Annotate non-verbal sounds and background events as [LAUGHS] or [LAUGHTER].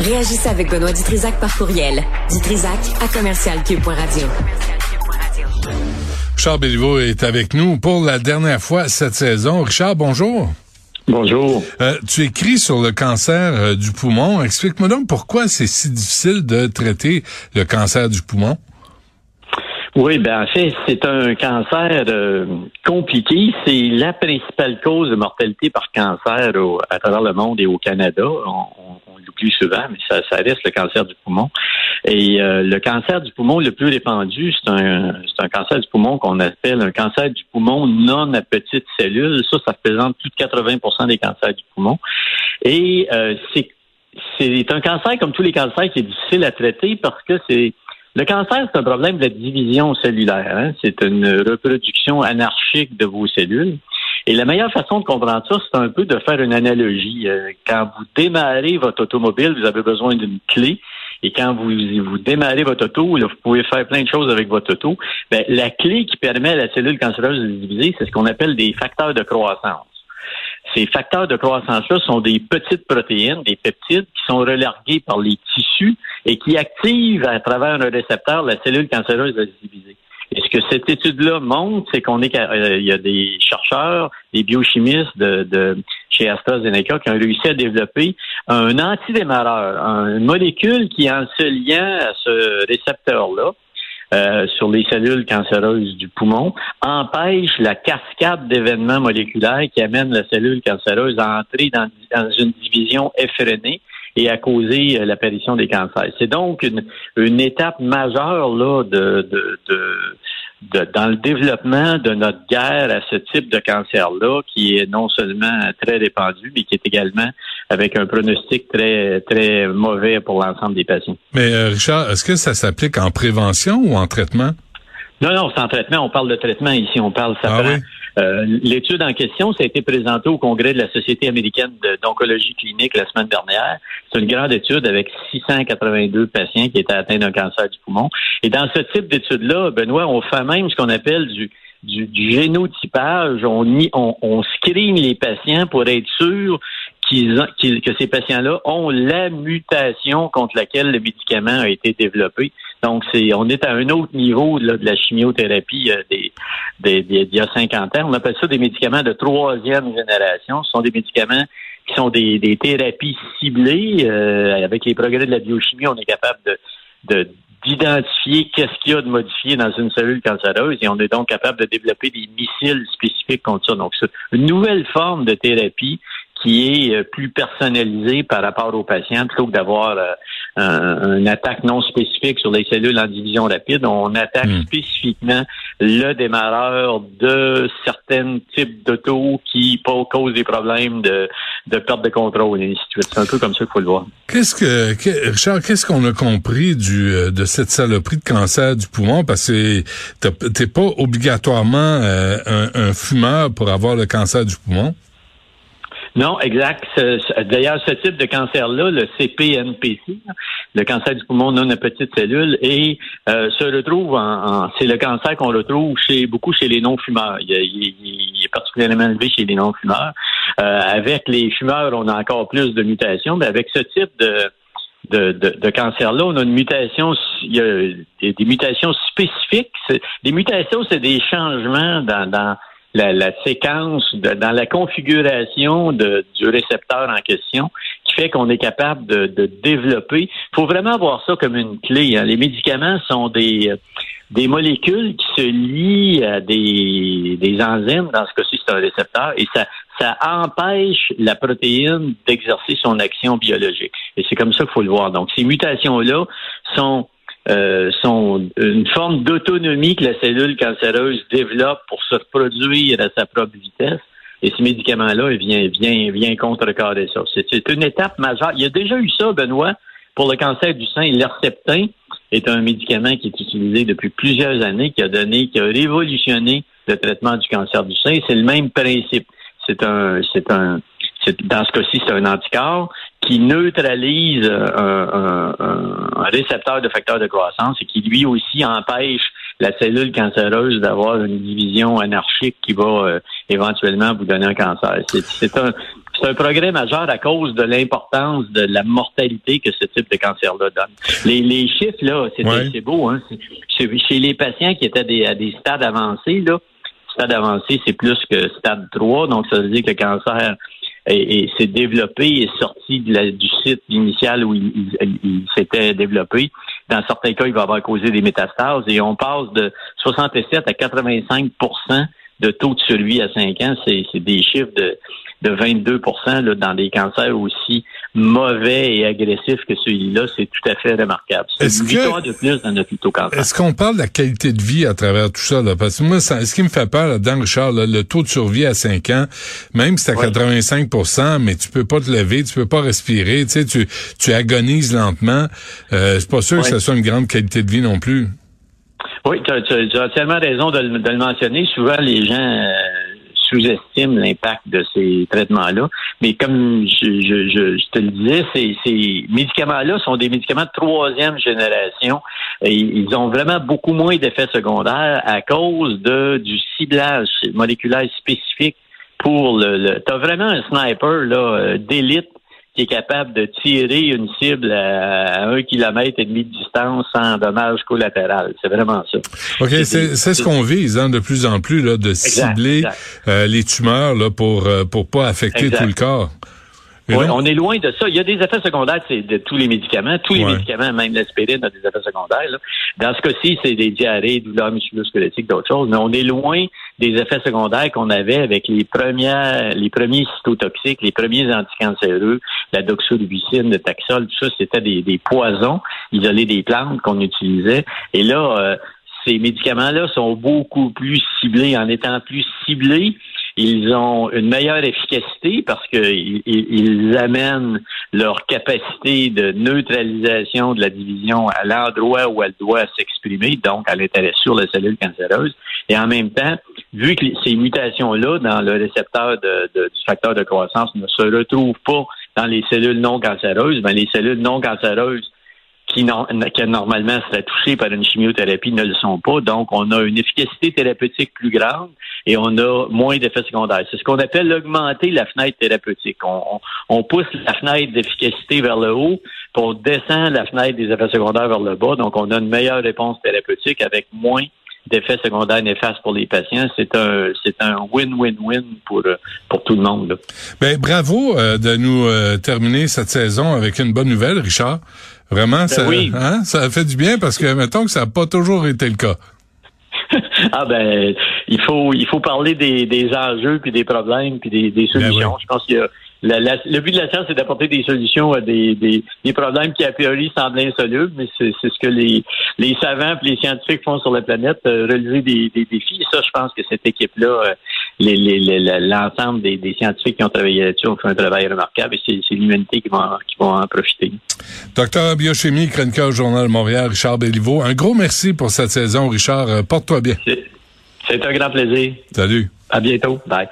Réagissez avec Benoît Dutrisac par courriel. Dutrisac à commercialcube.radio. Richard Béliveau est avec nous pour la dernière fois cette saison. Richard, bonjour. Bonjour. Euh, tu écris sur le cancer euh, du poumon. Explique-moi donc pourquoi c'est si difficile de traiter le cancer du poumon. Oui, ben en fait, c'est un cancer euh, compliqué. C'est la principale cause de mortalité par cancer à travers le monde et au Canada. On, on, l'oublie souvent, mais ça, ça, reste le cancer du poumon. Et euh, le cancer du poumon le plus répandu, c'est un, un cancer du poumon qu'on appelle un cancer du poumon non à petites cellules. Ça, ça représente plus de 80% des cancers du poumon. Et euh, c'est c'est un cancer comme tous les cancers qui est difficile à traiter parce que c'est le cancer, c'est un problème de division cellulaire. Hein. C'est une reproduction anarchique de vos cellules. Et la meilleure façon de comprendre ça, c'est un peu de faire une analogie. Euh, quand vous démarrez votre automobile, vous avez besoin d'une clé. Et quand vous, vous démarrez votre auto, vous pouvez faire plein de choses avec votre auto. Ben, la clé qui permet à la cellule cancéreuse de se diviser, c'est ce qu'on appelle des facteurs de croissance. Ces facteurs de croissance-là sont des petites protéines, des peptides, qui sont relargués par les tissus et qui activent à travers un récepteur la cellule cancéreuse diviser. Et ce que cette étude-là montre, c'est qu'on est, euh, il y a des chercheurs, des biochimistes de, de, chez AstraZeneca qui ont réussi à développer un antidémarreur, une molécule qui, en se liant à ce récepteur-là, euh, sur les cellules cancéreuses du poumon empêche la cascade d'événements moléculaires qui amènent la cellule cancéreuse à entrer dans, une division effrénée et à causer euh, l'apparition des cancers. C'est donc une, étape majeure là de dans le développement de notre guerre à ce type de cancer-là, qui est non seulement très répandu, mais qui est également avec un pronostic très très mauvais pour l'ensemble des patients. Mais euh, Richard, est-ce que ça s'applique en prévention ou en traitement? Non, non, c'est en traitement. On parle de traitement ici. On parle ça ah euh, L'étude en question, ça a été présenté au congrès de la Société américaine d'oncologie clinique la semaine dernière. C'est une grande étude avec 682 patients qui étaient atteints d'un cancer du poumon. Et dans ce type d'étude-là, Benoît, on fait même ce qu'on appelle du, du, génotypage. On, on, on screen les patients pour être sûr qu'ils, que ces patients-là ont la mutation contre laquelle le médicament a été développé. Donc, c'est, on est à un autre niveau de la chimiothérapie euh, des, des, des, d'il y a 50 ans. On appelle ça des médicaments de troisième génération. Ce sont des médicaments qui sont des, des thérapies ciblées. Euh, avec les progrès de la biochimie, on est capable de, de d'identifier qu'est-ce qu'il y a de modifié dans une cellule cancéreuse et on est donc capable de développer des missiles spécifiques contre ça. Donc, c'est une nouvelle forme de thérapie qui est euh, plus personnalisé par rapport aux patients plutôt que d'avoir euh, une attaque non spécifique sur les cellules en division rapide. On attaque hmm. spécifiquement le démarreur de certains types d'auto qui causent des problèmes de, de perte de contrôle et ainsi de suite. C'est un peu comme ça qu'il faut le voir. Qu'est-ce que, Richard, qu'est-ce qu'on a compris du euh, de cette saloperie de cancer du poumon? Parce que t'es pas obligatoirement un, un fumeur pour avoir le cancer du poumon. Non, exact. D'ailleurs, ce type de cancer-là, le CPNPC, le cancer du poumon non à petite cellule, et euh, se retrouve en, c'est le cancer qu'on retrouve chez beaucoup chez les non-fumeurs. Il, est particulièrement élevé chez les non-fumeurs. Euh, avec les fumeurs, on a encore plus de mutations, mais avec ce type de de, de, cancer-là, on a une mutation, il y a des, mutations spécifiques. Des mutations, c'est des changements dans, dans la, séquence, dans la configuration de, du récepteur en question, qui fait qu'on est capable de, de développer. Il faut vraiment voir ça comme une clé. Hein. Les médicaments sont des des molécules qui se lient à des, des enzymes, dans ce cas-ci, c'est un récepteur, et ça, ça empêche la protéine d'exercer son action biologique. Et c'est comme ça qu'il faut le voir. Donc, ces mutations-là sont euh, sont une forme d'autonomie que la cellule cancéreuse développe pour se reproduire à sa propre vitesse. Et ce médicament-là, il vient, vient, vient contrecarrer ça. C'est une étape majeure. Il y a déjà eu ça, Benoît, pour le cancer du sein. L'Herceptin est un médicament qui est utilisé depuis plusieurs années, qui a donné, qui a révolutionné le traitement du cancer du sein. C'est le même principe. C'est un, c'est un, dans ce cas-ci, c'est un anticorps qui neutralise un, récepteur de facteur de croissance et qui lui aussi empêche la cellule cancéreuse d'avoir une division anarchique qui va euh, éventuellement vous donner un cancer. C'est un un progrès majeur à cause de l'importance de la mortalité que ce type de cancer-là donne. Les, les chiffres, là, c'est beau, hein? Chez les patients qui étaient à des stades avancés, là, stade avancé, c'est plus que stade 3, donc ça veut dire que le cancer et, s'est développé et sorti du site initial où il, s'était développé. Dans certains cas, il va avoir causé des métastases et on passe de 67 à 85% de taux de survie à 5 ans. C'est des chiffres de de 22 là, dans des cancers aussi mauvais et agressifs que celui-là, c'est tout à fait remarquable. C'est une victoire de plus dans notre cancer. Est-ce qu'on parle de la qualité de vie à travers tout ça? Là? Parce que moi, ce qui me fait peur là-dedans, Richard, le taux de survie à 5 ans, même si c'est à 85% mais tu peux pas te lever, tu peux pas respirer, tu sais, tu, tu agonises lentement. Euh, c'est pas sûr que ce soit une grande qualité de vie non plus. Oui, tu as, tellement raison de, le mentionner. Souvent, les gens... Euh, sous-estime l'impact de ces traitements-là. Mais comme je, te le disais, ces, ces médicaments-là sont des médicaments de troisième génération. Ils ont vraiment beaucoup moins d'effets secondaires à cause de du ciblage moléculaire spécifique pour le. le tu as vraiment un sniper là euh, d'élite qui est capable de tirer une cible à, un kilomètre et demi de distance sans dommage collatéral. C'est vraiment ça. OK, c'est ce qu'on vise hein, de plus en plus, là, de cibler euh, les tumeurs là, pour euh, pour pas affecter tout le corps. Oui, on est loin de ça. Il y a des effets secondaires de tous les médicaments. Tous les médicaments, même l'aspirine, a des effets secondaires. Dans ce cas-ci, c'est des diarrhées, douleurs musculo-squelettiques, d'autres choses. Mais on est loin des effets secondaires qu'on avait avec les premières, les premiers cytotoxiques, les premiers anticancéreux, la doxorubicine, le taxol, tout ça, c'était des, des poisons isolés des plantes qu'on utilisait. Et là, euh, ces médicaments-là sont beaucoup plus ciblés. En étant plus ciblés, ils ont une meilleure efficacité parce qu'ils ils amènent leur capacité de neutralisation de la division à l'endroit où elle doit s'exprimer, donc à l'intérieur sur la cellule cancéreuse. Et en même temps, vu que ces mutations-là dans le récepteur du facteur de croissance ne se retrouvent pas dans les cellules non cancéreuses, ben les cellules non cancéreuses qui, normalement seraient touchées par une chimiothérapie ne le sont pas. Donc, on a une efficacité thérapeutique plus grande et on a moins d'effets secondaires. C'est ce qu'on appelle augmenter la fenêtre thérapeutique. On, pousse la fenêtre d'efficacité vers le haut, pour on descend la fenêtre des effets secondaires vers le bas. Donc, on a une meilleure réponse thérapeutique avec moins d'effets secondaires néfastes pour les patients. C'est un c'est un win-win-win pour pour tout le monde. Ben bravo euh, de nous euh, terminer cette saison avec une bonne nouvelle, Richard. Vraiment, ben ça, hein, ça a fait du bien parce que mettons que ça n'a pas toujours été le cas. [LAUGHS] ah ben, il faut il faut parler des, des enjeux puis des problèmes puis des, des ben solutions. Je pense qu'il y a le but de la science, c'est d'apporter des solutions à des, des, problèmes qui, a priori, semblent insolubles, mais c'est ce que les, les savants et les scientifiques font sur la planète, euh, relever des, des, défis. Et ça, je pense que cette équipe-là, euh, l'ensemble des, des, scientifiques qui ont travaillé là-dessus ont fait un travail remarquable et c'est l'humanité qui va, qui va en profiter. Docteur en biochimie, chroniqueur au Journal Montréal, Richard Béliveau. Un gros merci pour cette saison, Richard. Euh, porte-toi bien. C'est un grand plaisir. Salut. À bientôt. Bye.